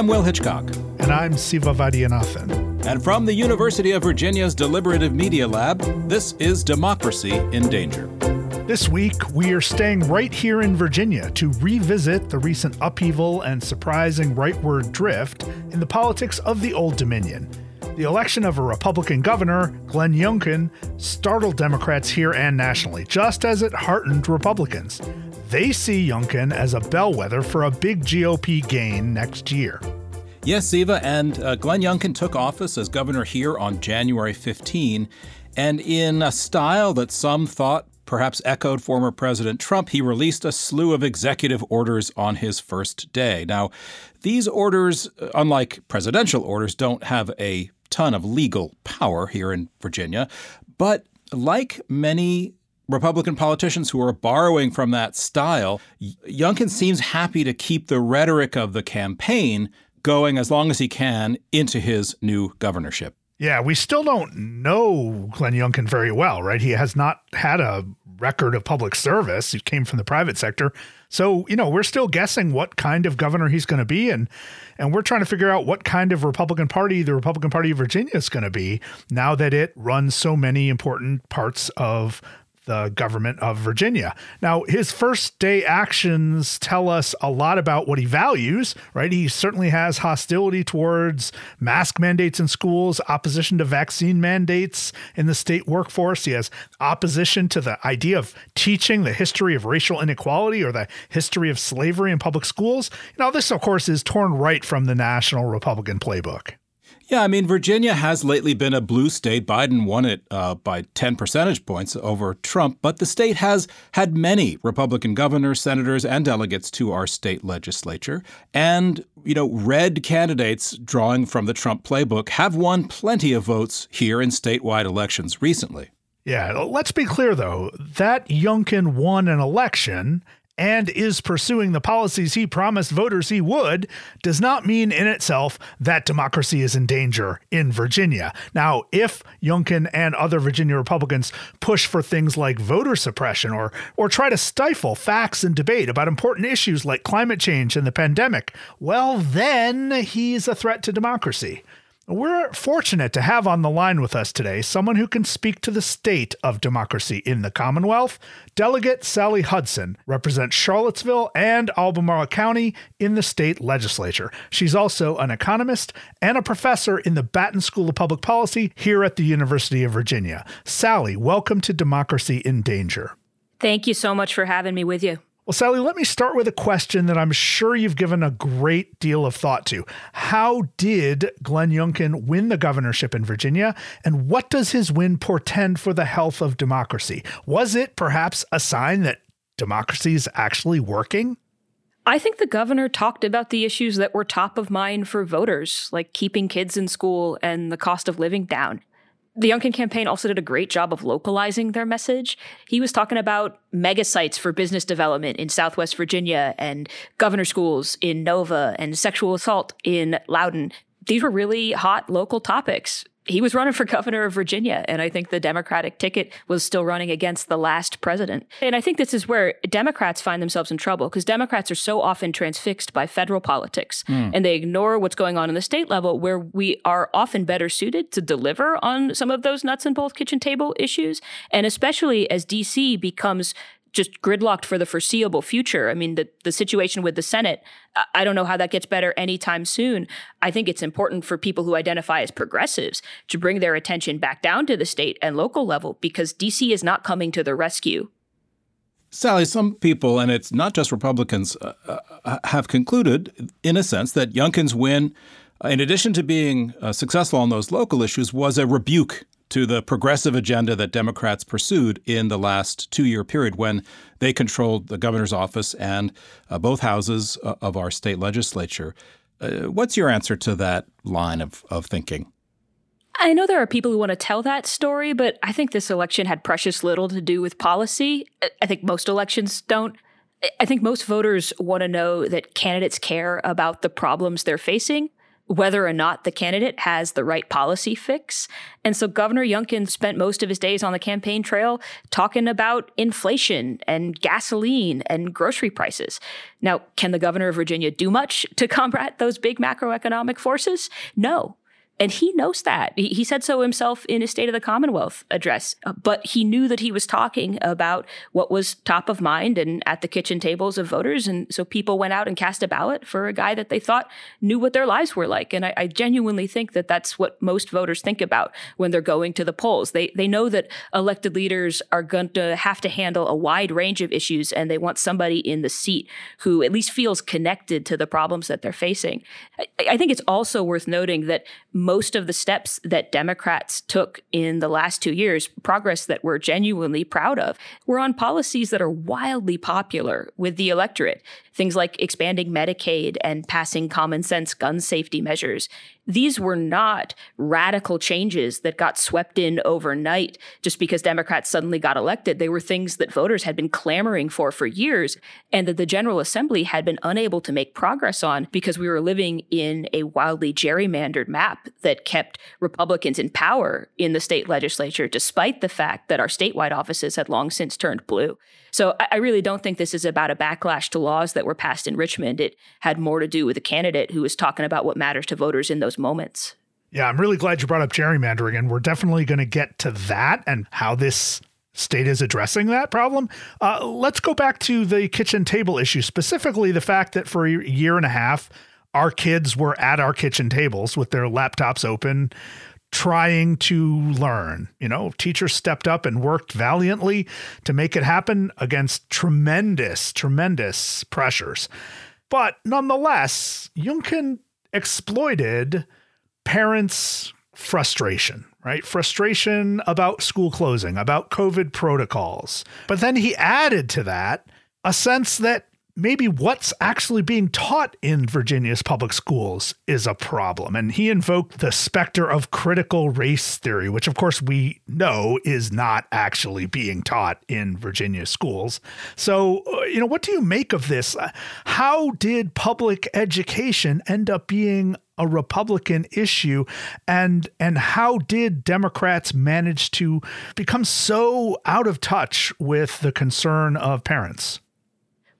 I'm Will Hitchcock. And I'm Siva Vaidhyanathan. And from the University of Virginia's Deliberative Media Lab, this is Democracy in Danger. This week, we are staying right here in Virginia to revisit the recent upheaval and surprising rightward drift in the politics of the Old Dominion. The election of a Republican governor, Glenn Youngkin, startled Democrats here and nationally, just as it heartened Republicans. They see Youngkin as a bellwether for a big GOP gain next year. Yes, Siva, and uh, Glenn Youngkin took office as governor here on January 15, and in a style that some thought perhaps echoed former President Trump, he released a slew of executive orders on his first day. Now, these orders, unlike presidential orders, don't have a ton of legal power here in Virginia. But like many Republican politicians who are borrowing from that style, Youngkin seems happy to keep the rhetoric of the campaign going as long as he can into his new governorship. Yeah, we still don't know Glenn Youngkin very well, right? He has not had a record of public service. He came from the private sector. So, you know, we're still guessing what kind of governor he's going to be and and we're trying to figure out what kind of Republican Party the Republican Party of Virginia is going to be now that it runs so many important parts of the government of Virginia. Now, his first day actions tell us a lot about what he values, right? He certainly has hostility towards mask mandates in schools, opposition to vaccine mandates in the state workforce. He has opposition to the idea of teaching the history of racial inequality or the history of slavery in public schools. Now, this, of course, is torn right from the national Republican playbook. Yeah, I mean, Virginia has lately been a blue state. Biden won it uh, by 10 percentage points over Trump, but the state has had many Republican governors, senators, and delegates to our state legislature. And, you know, red candidates drawing from the Trump playbook have won plenty of votes here in statewide elections recently. Yeah, let's be clear though, that Youngkin won an election and is pursuing the policies he promised voters he would does not mean in itself that democracy is in danger in Virginia. Now, if Youngkin and other Virginia Republicans push for things like voter suppression or or try to stifle facts and debate about important issues like climate change and the pandemic, well then he's a threat to democracy. We're fortunate to have on the line with us today someone who can speak to the state of democracy in the Commonwealth. Delegate Sally Hudson represents Charlottesville and Albemarle County in the state legislature. She's also an economist and a professor in the Batten School of Public Policy here at the University of Virginia. Sally, welcome to Democracy in Danger. Thank you so much for having me with you. Well, Sally, let me start with a question that I'm sure you've given a great deal of thought to. How did Glenn Youngkin win the governorship in Virginia, and what does his win portend for the health of democracy? Was it perhaps a sign that democracy is actually working? I think the governor talked about the issues that were top of mind for voters, like keeping kids in school and the cost of living down. The Youngkin campaign also did a great job of localizing their message. He was talking about mega sites for business development in Southwest Virginia and governor schools in Nova and sexual assault in Loudoun. These were really hot local topics he was running for governor of Virginia, and I think the Democratic ticket was still running against the last president. And I think this is where Democrats find themselves in trouble because Democrats are so often transfixed by federal politics mm. and they ignore what's going on in the state level, where we are often better suited to deliver on some of those nuts and bolts kitchen table issues. And especially as DC becomes just gridlocked for the foreseeable future. I mean, the, the situation with the Senate, I don't know how that gets better anytime soon. I think it's important for people who identify as progressives to bring their attention back down to the state and local level because DC is not coming to the rescue. Sally, some people, and it's not just Republicans, uh, uh, have concluded, in a sense, that Youngkin's win, in addition to being uh, successful on those local issues, was a rebuke to the progressive agenda that Democrats pursued in the last two year period when they controlled the governor's office and uh, both houses uh, of our state legislature. Uh, what's your answer to that line of, of thinking? I know there are people who want to tell that story, but I think this election had precious little to do with policy. I think most elections don't. I think most voters want to know that candidates care about the problems they're facing whether or not the candidate has the right policy fix. And so Governor Youngkin spent most of his days on the campaign trail talking about inflation and gasoline and grocery prices. Now, can the governor of Virginia do much to combat those big macroeconomic forces? No. And he knows that. He said so himself in his State of the Commonwealth address. Uh, but he knew that he was talking about what was top of mind and at the kitchen tables of voters. And so people went out and cast a ballot for a guy that they thought knew what their lives were like. And I, I genuinely think that that's what most voters think about when they're going to the polls. They, they know that elected leaders are going to have to handle a wide range of issues, and they want somebody in the seat who at least feels connected to the problems that they're facing. I, I think it's also worth noting that most of the steps that Democrats took in the last two years, progress that we're genuinely proud of, were on policies that are wildly popular with the electorate. Things like expanding Medicaid and passing common sense gun safety measures. These were not radical changes that got swept in overnight just because Democrats suddenly got elected. They were things that voters had been clamoring for for years and that the General Assembly had been unable to make progress on because we were living in a wildly gerrymandered map that kept Republicans in power in the state legislature, despite the fact that our statewide offices had long since turned blue. So I really don't think this is about a backlash to laws that were passed in Richmond. It had more to do with a candidate who was talking about what matters to voters in those moments. Yeah, I'm really glad you brought up gerrymandering, and we're definitely going to get to that and how this state is addressing that problem. Uh, let's go back to the kitchen table issue, specifically the fact that for a year and a half, our kids were at our kitchen tables with their laptops open, trying to learn. You know, teachers stepped up and worked valiantly to make it happen against tremendous, tremendous pressures. But nonetheless, Youngkin exploited parents' frustration, right? Frustration about school closing, about COVID protocols. But then he added to that a sense that maybe what's actually being taught in Virginia's public schools is a problem. And he invoked the specter of critical race theory, which, of course, we know is not actually being taught in Virginia schools. So, uh, you know, what do you make of this? How did public education end up being a Republican issue and and how did Democrats manage to become so out of touch with the concern of parents?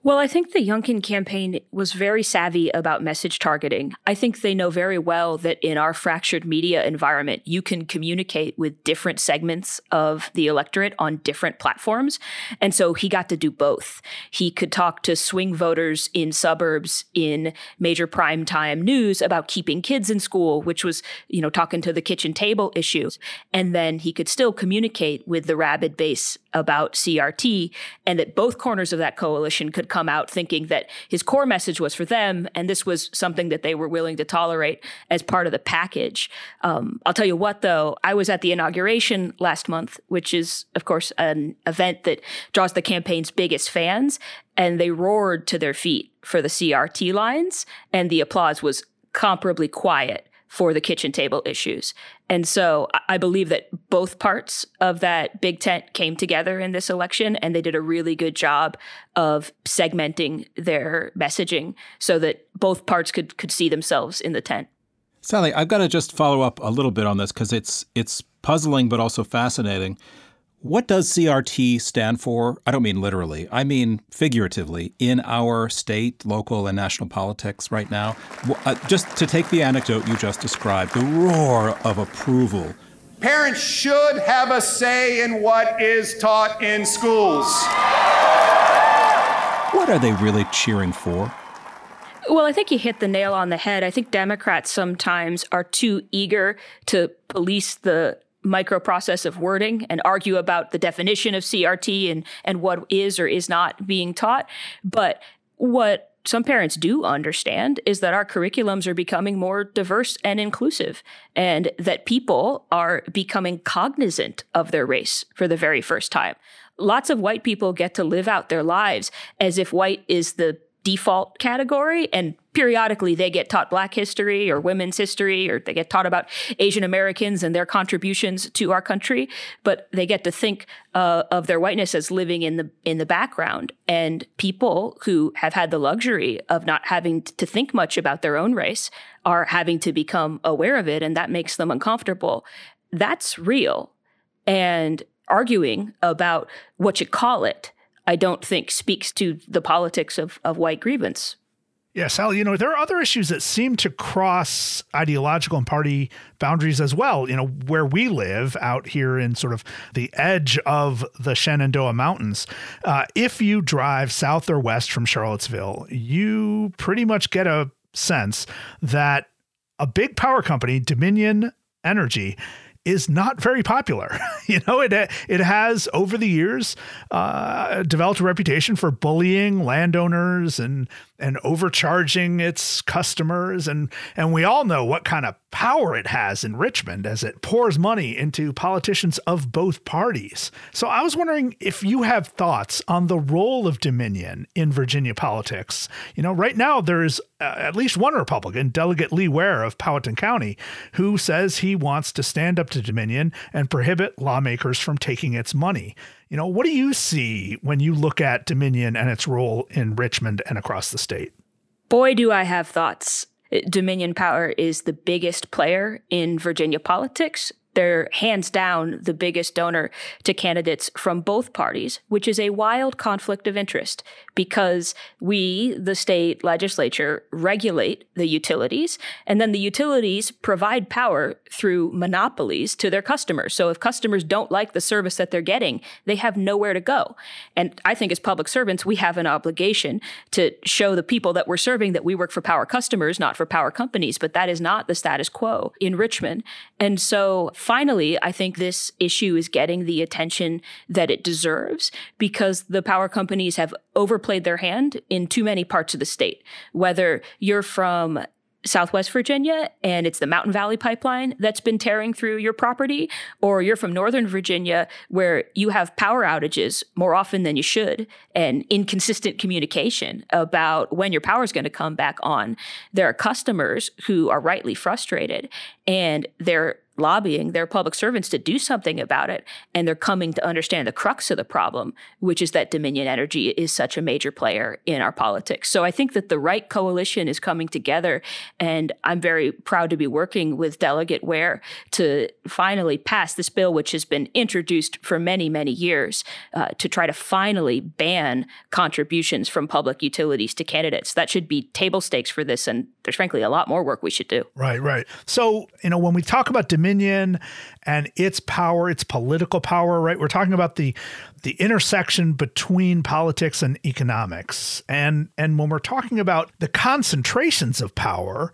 Well, I think the Youngkin campaign was very savvy about message targeting. I think they know very well that in our fractured media environment, you can communicate with different segments of the electorate on different platforms. And so he got to do both. He could talk to swing voters in suburbs in major primetime news about keeping kids in school, which was, you know, talking to the kitchen table issues. And then he could still communicate with the rabid base about CRT and that both corners of that coalition could come out thinking that his core message was for them and this was something that they were willing to tolerate as part of the package. Um, I'll tell you what, though, I was at the inauguration last month, which is, of course, an event that draws the campaign's biggest fans, and they roared to their feet for the CRT lines, and the applause was comparably quiet for the kitchen table issues. And so I believe that both parts of that big tent came together in this election, and they did a really good job of segmenting their messaging so that both parts could could see themselves in the tent. Sally, I've got to just follow up a little bit on this because it's it's puzzling but also fascinating. What does CRT stand for? I don't mean literally, I mean figuratively in our state, local, and national politics right now. Uh, just to take the anecdote you just described, the roar of approval. Parents should have a say in what is taught in schools. What are they really cheering for? Well, I think you hit the nail on the head. I think Democrats sometimes are too eager to police the microprocess of wording and argue about the definition of CRT and and what is or is not being taught. But what some parents do understand is that our curriculums are becoming more diverse and inclusive, and that people are becoming cognizant of their race for the very first time. Lots of white people get to live out their lives as if white is the default category and periodically they get taught black history or women's history or they get taught about asian americans and their contributions to our country but they get to think uh, of their whiteness as living in the in the background. And people who have had the luxury of not having to think much about their own race are having to become aware of it and that makes them uncomfortable. That's real. And arguing about what you call it I don't think speaks to the politics of, of white grievance. Yeah, Sally, you know, there are other issues that seem to cross ideological and party boundaries as well. You know, where we live out here in sort of the edge of the Shenandoah Mountains, uh, if you drive south or west from Charlottesville, you pretty much get a sense that a big power company, Dominion Energy, is not very popular. you know, it it has over the years uh, developed a reputation for bullying landowners and and overcharging its customers, and and we all know what kind of power it has in Richmond as it pours money into politicians of both parties. So I was wondering if you have thoughts on the role of Dominion in Virginia politics. You know, right now there's uh, at least one Republican, Delegate Lee Ware of Powhatan County, who says he wants to stand up to Dominion and prohibit lawmakers from taking its money. You know, what do you see when you look at Dominion and its role in Richmond and across the state? Boy, do I have thoughts. Dominion Power is the biggest player in Virginia politics they're hands down the biggest donor to candidates from both parties, which is a wild conflict of interest because we, the state legislature, regulate the utilities, and then the utilities provide power through monopolies to their customers. So if customers don't like the service that they're getting, they have nowhere to go. And I think as public servants, we have an obligation to show the people that we're serving that we work for power customers, not for power companies. But that is not the status quo in Richmond. And so finally, I think this issue is getting the attention that it deserves because the power companies have overplayed their hand in too many parts of the state. Whether you're from Southwest Virginia and it's the Mountain Valley Pipeline that's been tearing through your property, or you're from Northern Virginia where you have power outages more often than you should and inconsistent communication about when your power is going to come back on. There are customers who are rightly frustrated and they're lobbying their public servants to do something about it. And they're coming to understand the crux of the problem, which is that Dominion Energy is such a major player in our politics. So I think that the right coalition is coming together. And I'm very proud to be working with Delegate Ware to finally pass this bill, which has been introduced for many, many years, uh, to try to finally ban contributions from public utilities to candidates. That should be table stakes for this. And there's frankly a lot more work we should do. Right, right. So, you know, when we talk about Dominion, and its power, its political power, right? We're talking about the the intersection between politics and economics. And and when we're talking about the concentrations of power,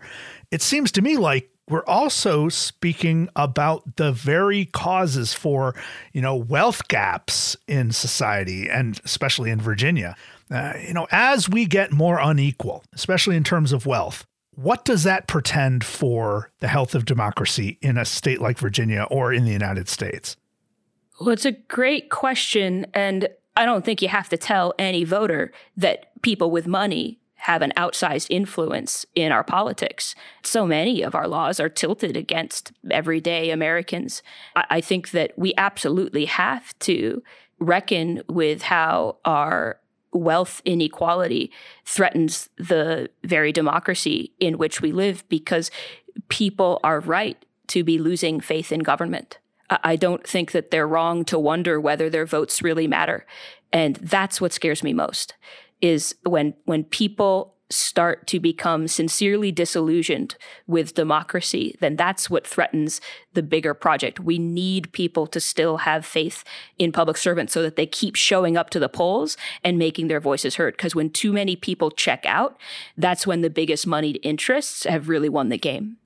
it seems to me like we're also speaking about the very causes for, you know, wealth gaps in society and especially in Virginia. Uh, you know, as we get more unequal, especially in terms of wealth, what does that portend for the health of democracy in a state like Virginia or in the United States? Well, it's a great question. And I don't think you have to tell any voter that people with money have an outsized influence in our politics. So many of our laws are tilted against everyday Americans. I, think that we absolutely have to reckon with how our wealth inequality threatens the very democracy in which we live because people are right to be losing faith in government. I don't think that they're wrong to wonder whether their votes really matter. And that's what scares me most is when when people start to become sincerely disillusioned with democracy, then that's what threatens the bigger project. We need people to still have faith in public servants so that they keep showing up to the polls and making their voices heard. Because when too many people check out, that's when the biggest moneyed interests have really won the game.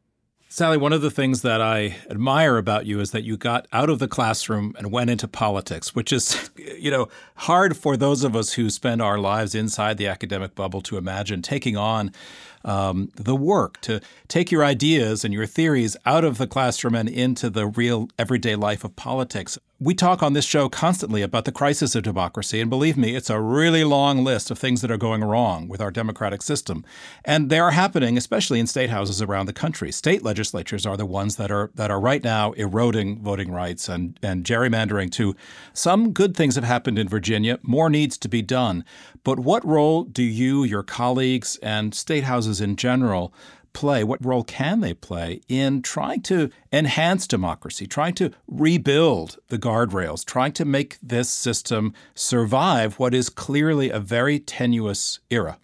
Sally, one of the things that I admire about you is that you got out of the classroom and went into politics, which is, you know, hard for those of us who spend our lives inside the academic bubble to imagine taking on um, the work to take your ideas and your theories out of the classroom and into the real everyday life of politics. We talk on this show constantly about the crisis of democracy. And believe me, it's a really long list of things that are going wrong with our democratic system. And they are happening, especially in state houses around the country. State legislatures are the ones that are that are right now eroding voting rights and, and gerrymandering too. Some good things have happened in Virginia. More needs to be done. But what role do you, your colleagues, and state houses in general play? What role can they play in trying to enhance democracy, trying to rebuild the guardrails, trying to make this system survive what is clearly a very tenuous era?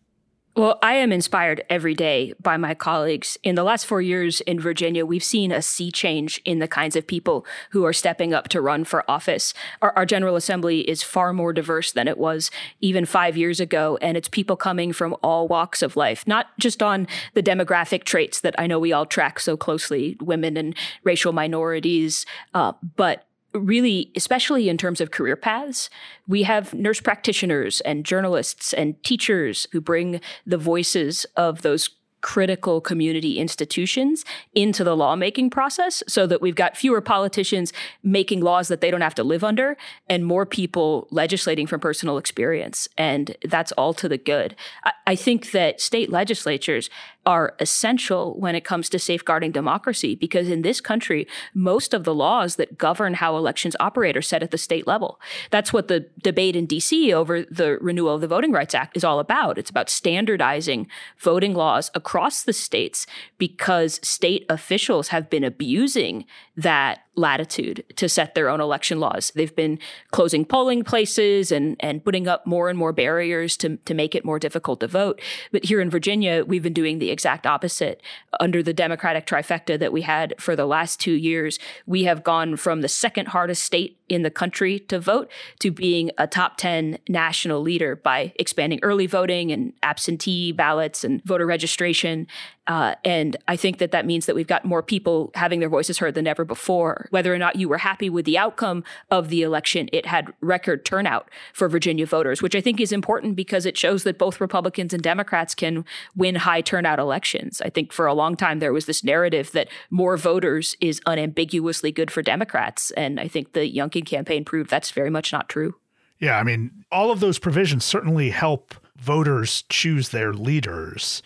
Well, I am inspired every day by my colleagues. In the last four years in Virginia, we've seen a sea change in the kinds of people who are stepping up to run for office. Our, our, General Assembly is far more diverse than it was even five years ago, and it's people coming from all walks of life, not just on the demographic traits that I know we all track so closely women and racial minorities, uh, but really, especially in terms of career paths, we have nurse practitioners and journalists and teachers who bring the voices of those critical community institutions into the lawmaking process so that we've got fewer politicians making laws that they don't have to live under and more people legislating from personal experience. And that's all to the good. I, I think that state legislatures are essential when it comes to safeguarding democracy because in this country, most of the laws that govern how elections operate are set at the state level. That's what the debate in DC over the renewal of the Voting Rights Act is all about. It's about standardizing voting laws across the states because state officials have been abusing that latitude to set their own election laws. They've been closing polling places and, and putting up more and more barriers to, to make it more difficult to vote. But here in Virginia, we've been doing the exact opposite. Under the Democratic trifecta that we had for the last two years, we have gone from the second hardest state in the country to vote to being a top 10 national leader by expanding early voting and absentee ballots and voter registration. Uh, and I think that that means that we've got more people having their voices heard than ever before. Whether or not you were happy with the outcome of the election, it had record turnout for Virginia voters, which I think is important because it shows that both Republicans and Democrats can win high turnout elections. I think for a long time there was this narrative that more voters is unambiguously good for Democrats. And I think the Youngkin campaign proved that's very much not true. Yeah, I mean, all of those provisions certainly help voters choose their leaders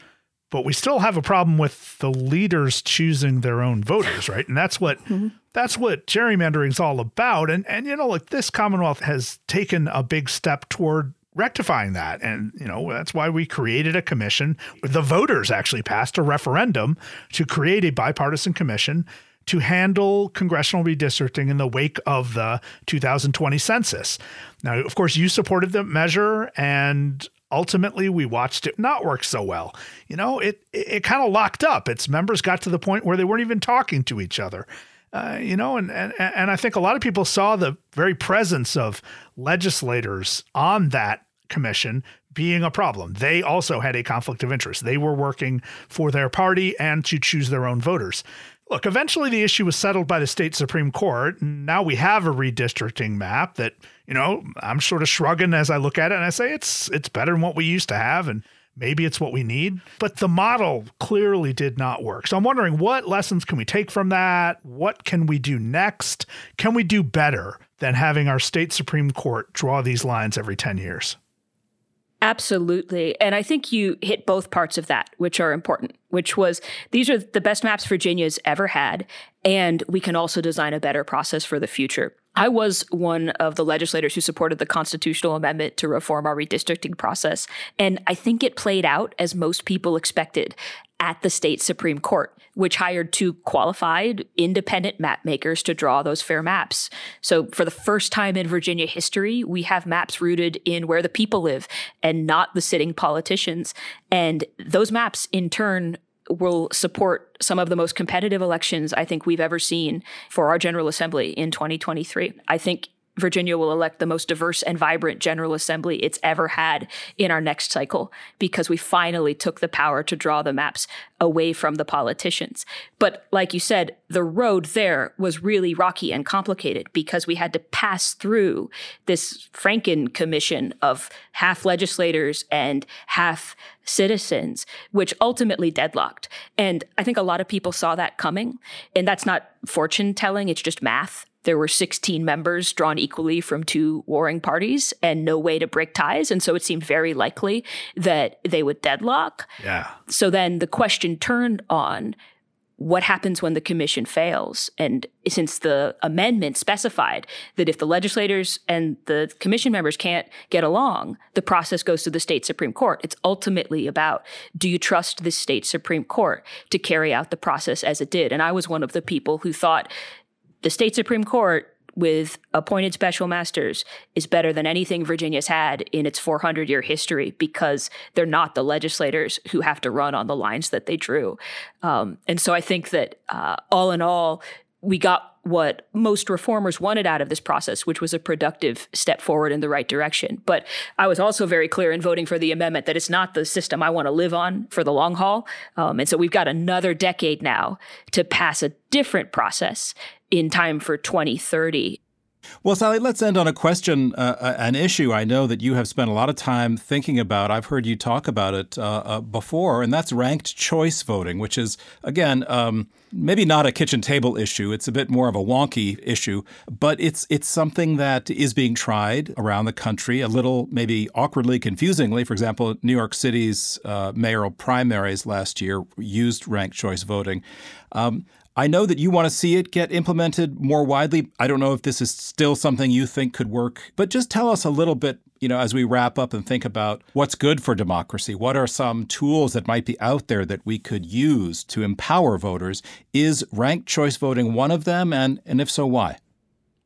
but we still have a problem with the leaders choosing their own voters, right? And that's what mm-hmm. that's what gerrymandering is all about. And and you know, like this Commonwealth has taken a big step toward rectifying that. And you know, that's why we created a commission. The voters actually passed a referendum to create a bipartisan commission to handle congressional redistricting in the wake of the 2020 census. Now, of course, you supported the measure, and ultimately we watched it not work so well. You know, it it, it kind of locked up. Its members got to the point where they weren't even talking to each other. Uh, you know, and, and and I think a lot of people saw the very presence of legislators on that commission being a problem. They also had a conflict of interest. They were working for their party and to choose their own voters. Look, eventually the issue was settled by the state Supreme Court. And now we have a redistricting map that, you know, I'm sort of shrugging as I look at it and I say it's it's better than what we used to have and maybe it's what we need. But the model clearly did not work. So I'm wondering what lessons can we take from that? What can we do next? Can we do better than having our state Supreme Court draw these lines every 10 years? Absolutely. And I think you hit both parts of that, which are important, which was these are the best maps Virginia's ever had. And we can also design a better process for the future. I was one of the legislators who supported the constitutional amendment to reform our redistricting process. And I think it played out as most people expected at the state Supreme Court, which hired two qualified independent map makers to draw those fair maps. So, for the first time in Virginia history, we have maps rooted in where the people live and not the sitting politicians. And those maps, in turn, will support some of the most competitive elections I think we've ever seen for our General Assembly in 2023. I think Virginia will elect the most diverse and vibrant General Assembly it's ever had in our next cycle because we finally took the power to draw the maps away from the politicians. But like you said, the road there was really rocky and complicated because we had to pass through this Franken Commission of half legislators and half citizens, which ultimately deadlocked. And I think a lot of people saw that coming. And that's not fortune telling, it's just math there were 16 members drawn equally from two warring parties and no way to break ties. And so it seemed very likely that they would deadlock. Yeah. So then the question turned on what happens when the commission fails? And since the amendment specified that if the legislators and the commission members can't get along, the process goes to the state Supreme Court. It's ultimately about do you trust the state Supreme Court to carry out the process as it did? And I was one of the people who thought the state Supreme Court with appointed special masters is better than anything Virginia's had in its 400 year history because they're not the legislators who have to run on the lines that they drew. Um, and so I think that uh, all in all, we got what most reformers wanted out of this process, which was a productive step forward in the right direction. But I was also very clear in voting for the amendment that it's not the system I want to live on for the long haul. Um, and so we've got another decade now to pass a different process in time for 2030. Well, Sally, let's end on a question, uh, uh, an issue I know that you have spent a lot of time thinking about. I've heard you talk about it uh, uh, before, and that's ranked choice voting, which is, again, um, maybe not a kitchen table issue. It's a bit more of a wonky issue, but it's it's something that is being tried around the country, a little maybe awkwardly, confusingly. For example, New York City's uh, mayoral primaries last year used ranked choice voting. Um, I know that you want to see it get implemented more widely. I don't know if this is still something you think could work, but just tell us a little bit, you know, as we wrap up and think about what's good for democracy. What are some tools that might be out there that we could use to empower voters? Is ranked choice voting one of them? And, and if so, why?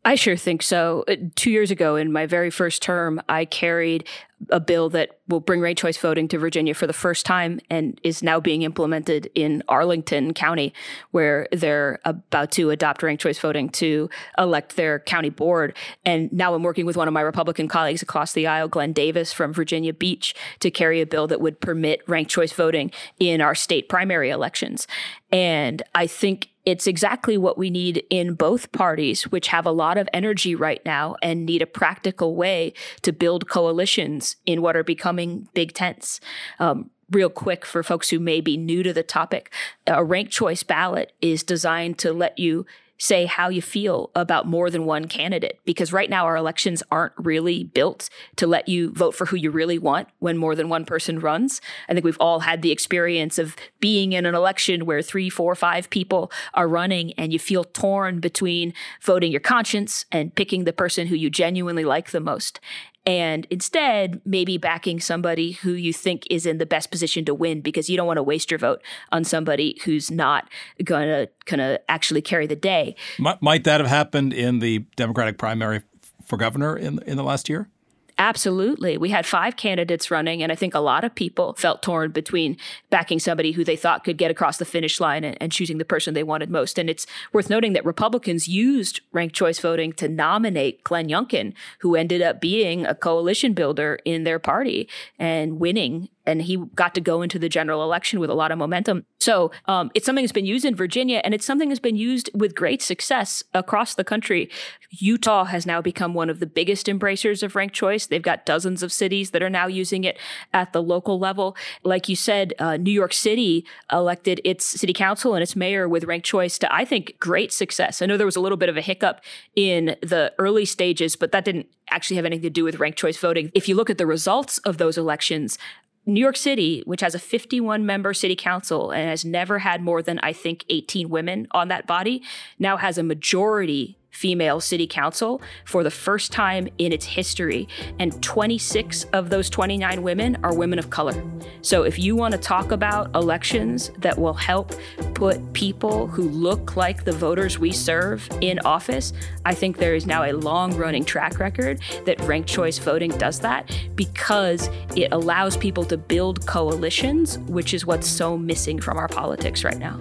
I sure think so. Uh, two years ago, in my very first term, I carried a bill that will bring ranked choice voting to Virginia for the first time and is now being implemented in Arlington County, where they're about to adopt ranked choice voting to elect their county board. And now I'm working with one of my Republican colleagues across the aisle, Glenn Davis from Virginia Beach, to carry a bill that would permit ranked choice voting in our state primary elections. And I think it's exactly what we need in both parties, which have a lot of energy right now and need a practical way to build coalitions in what are becoming big tents. Um, real quick for folks who may be new to the topic, a ranked choice ballot is designed to let you say how you feel about more than one candidate because right now our elections aren't really built to let you vote for who you really want when more than one person runs. I think we've all had the experience of being in an election where three, four, five people are running and you feel torn between voting your conscience and picking the person who you genuinely like the most and instead maybe backing somebody who you think is in the best position to win because you don't want to waste your vote on somebody who's not going to kind of actually carry the day. Might, might that have happened in the Democratic primary for governor in in the last year? Absolutely. We had five candidates running, and I think a lot of people felt torn between backing somebody who they thought could get across the finish line and, and, choosing the person they wanted most. And it's worth noting that Republicans used ranked choice voting to nominate Glenn Youngkin, who ended up being a coalition builder in their party and winning and he got to go into the general election with a lot of momentum. So um, it's something that's been used in Virginia, and it's something that's been used with great success across the country. Utah has now become one of the biggest embracers of ranked choice. They've got dozens of cities that are now using it at the local level. Like you said, uh, New York City elected its city council and its mayor with ranked choice to, I think, great success. I know there was a little bit of a hiccup in the early stages, but that didn't actually have anything to do with ranked choice voting. If you look at the results of those elections, New York City, which has a 51 member city council and has never had more than, I think, 18 women on that body, now has a majority female city council for the first time in its history. And 26 of those 29 women are women of color. So if you want to talk about elections that will help put people who look like the voters we serve in office, I think there is now a long running track record that ranked choice voting does that because it allows people to build coalitions, which is what's so missing from our politics right now.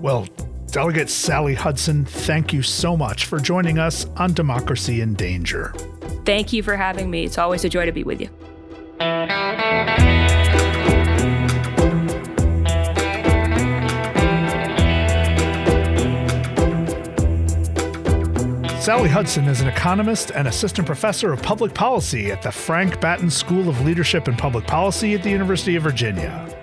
Well, Delegate Sally Hudson, thank you so much for joining us on Democracy in Danger. Thank you for having me. It's always a joy to be with you. Sally Hudson is an economist and assistant professor of public policy at the Frank Batten School of Leadership and Public Policy at the University of Virginia.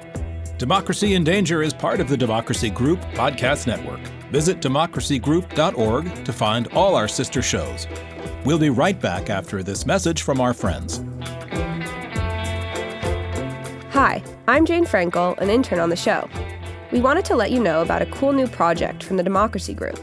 Democracy in Danger is part of the Democracy Group podcast network. Visit democracygroup.org to find all our sister shows. We'll be right back after this message from our friends. Hi, I'm Jane Frankel, an intern on the show. We wanted to let you know about a cool new project from the Democracy Group.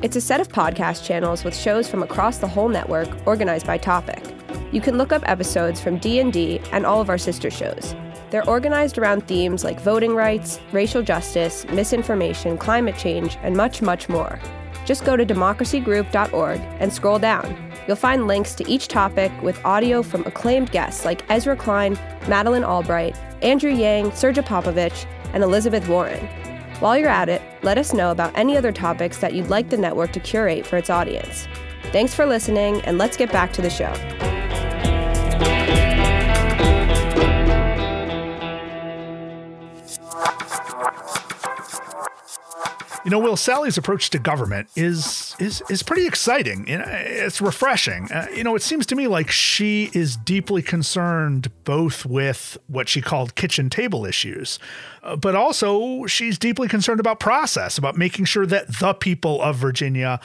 It's a set of podcast channels with shows from across the whole network organized by topic. You can look up episodes from D&D and all of our sister shows. They're organized around themes like voting rights, racial justice, misinformation, climate change, and much, much more. Just go to democracygroup.org and scroll down. You'll find links to each topic with audio from acclaimed guests like Ezra Klein, Madeleine Albright, Andrew Yang, Srdja Popovic, and Elizabeth Warren. While you're at it, let us know about any other topics that you'd like the network to curate for its audience. Thanks for listening, and let's get back to the show. You know, Will Sally's approach to government is is is pretty exciting. It's refreshing. Uh, you know, it seems to me like she is deeply concerned both with what she called kitchen table issues, uh, but also she's deeply concerned about process, about making sure that the people of Virginia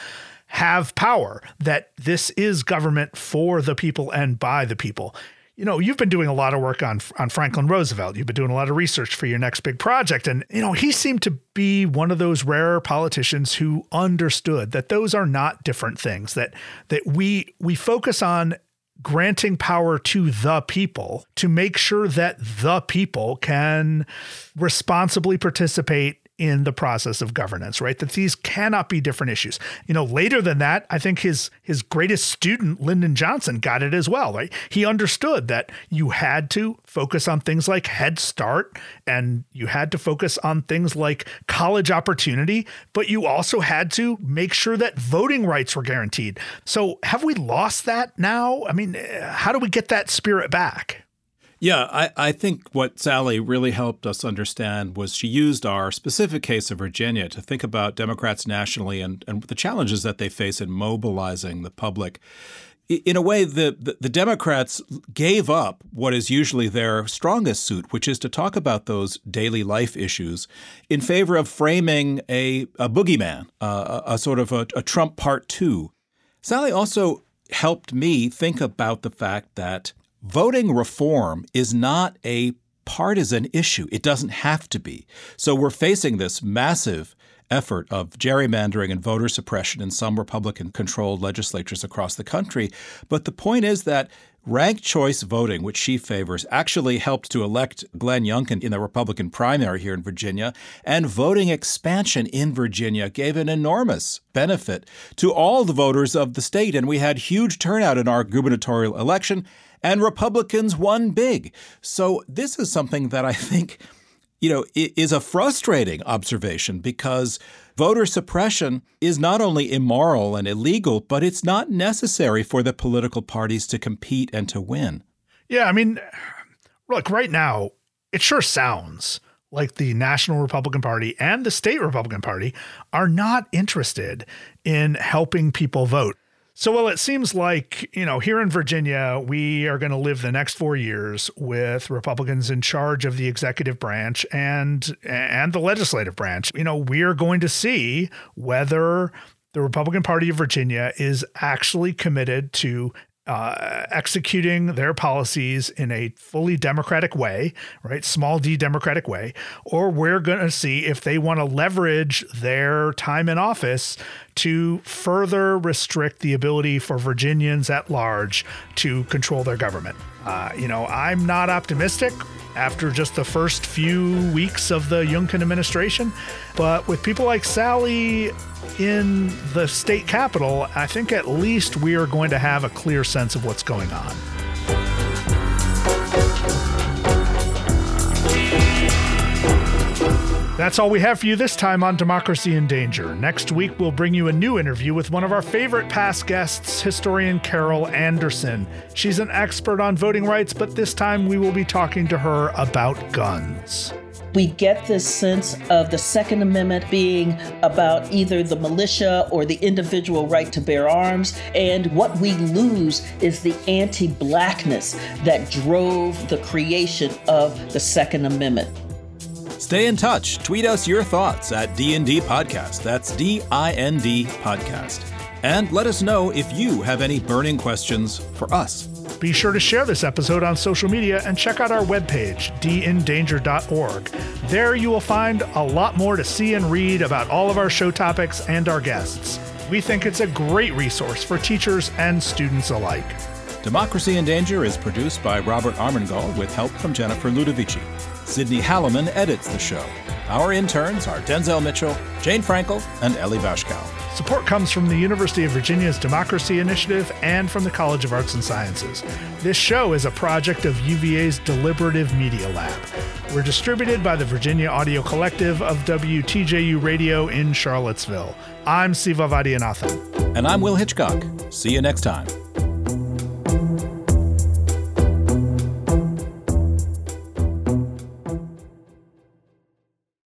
have power, that this is government for the people and by the people you know, you've been doing a lot of work on on Franklin Roosevelt. You've been doing a lot of research for your next big project and you know, he seemed to be one of those rare politicians who understood that those are not different things that that we we focus on granting power to the people to make sure that the people can responsibly participate in the process of governance, right? That these cannot be different issues. You know, later than that, I think his his greatest student, Lyndon Johnson, got it as well, right? He understood that you had to focus on things like Head Start and you had to focus on things like college opportunity, but you also had to make sure that voting rights were guaranteed. So have we lost that now? I mean, how do we get that spirit back? Yeah, I, I think what Sally really helped us understand was she used our specific case of Virginia to think about Democrats nationally and, and the challenges that they face in mobilizing the public. In a way, the, the, the Democrats gave up what is usually their strongest suit, which is to talk about those daily life issues in favor of framing a, a boogeyman, uh, a, a, sort of a, a Trump part two. Sally also helped me think about the fact that voting reform is not a partisan issue. It doesn't have to be. So we're facing this massive effort of gerrymandering and voter suppression in some Republican controlled legislatures across the country. But the point is that ranked choice voting, which she favors, actually helped to elect Glenn Youngkin in the Republican primary here in Virginia. And voting expansion in Virginia gave an enormous benefit to all the voters of the state. And we had huge turnout in our gubernatorial election and Republicans won big. So this is something that I think, you know, is a frustrating observation because voter suppression is not only immoral and illegal, but it's not necessary for the political parties to compete and to win. Yeah, I mean, look, right now, it sure sounds like the National Republican Party and the state Republican Party are not interested in helping people vote. So, well, it seems like, you know, here in Virginia, we are going to live the next four years with Republicans in charge of the executive branch and and the legislative branch. You know, we are going to see whether the Republican Party of Virginia is actually committed to uh, executing their policies in a fully democratic way, right? Small d democratic way, or we're going to see if they want to leverage their time in office to further restrict the ability for Virginians at large to control their government. Uh, you know, I'm not optimistic after just the first few weeks of the Youngkin administration, but with people like Sally in the state capital, I think at least we are going to have a clear sense of what's going on. That's all we have for you this time on Democracy in Danger. Next week, we'll bring you a new interview with one of our favorite past guests, historian Carol Anderson. She's an expert on voting rights, but this time we will be talking to her about guns. We get this sense of the Second Amendment being about either the militia or the individual right to bear arms. And what we lose is the anti blackness that drove the creation of the Second Amendment. Stay in touch. Tweet us your thoughts at D&D Podcast. That's D-I-N-D Podcast. And let us know if you have any burning questions for us. Be sure to share this episode on social media and check out our webpage, dindanger.org. There you will find a lot more to see and read about all of our show topics and our guests. We think it's a great resource for teachers and students alike. Democracy in Danger is produced by Robert Armengol with help from Jennifer Ludovici. Sydney Halliman edits the show. Our interns are Denzel Mitchell, Jane Frankel, and Ellie Vashkow. Support comes from the University of Virginia's Democracy Initiative and from the College of Arts and Sciences. This show is a project of UVA's Deliberative Media Lab. We're distributed by the Virginia Audio Collective of WTJU Radio in Charlottesville. I'm Siva Vaidhyanathan. And I'm Will Hitchcock. See you next time.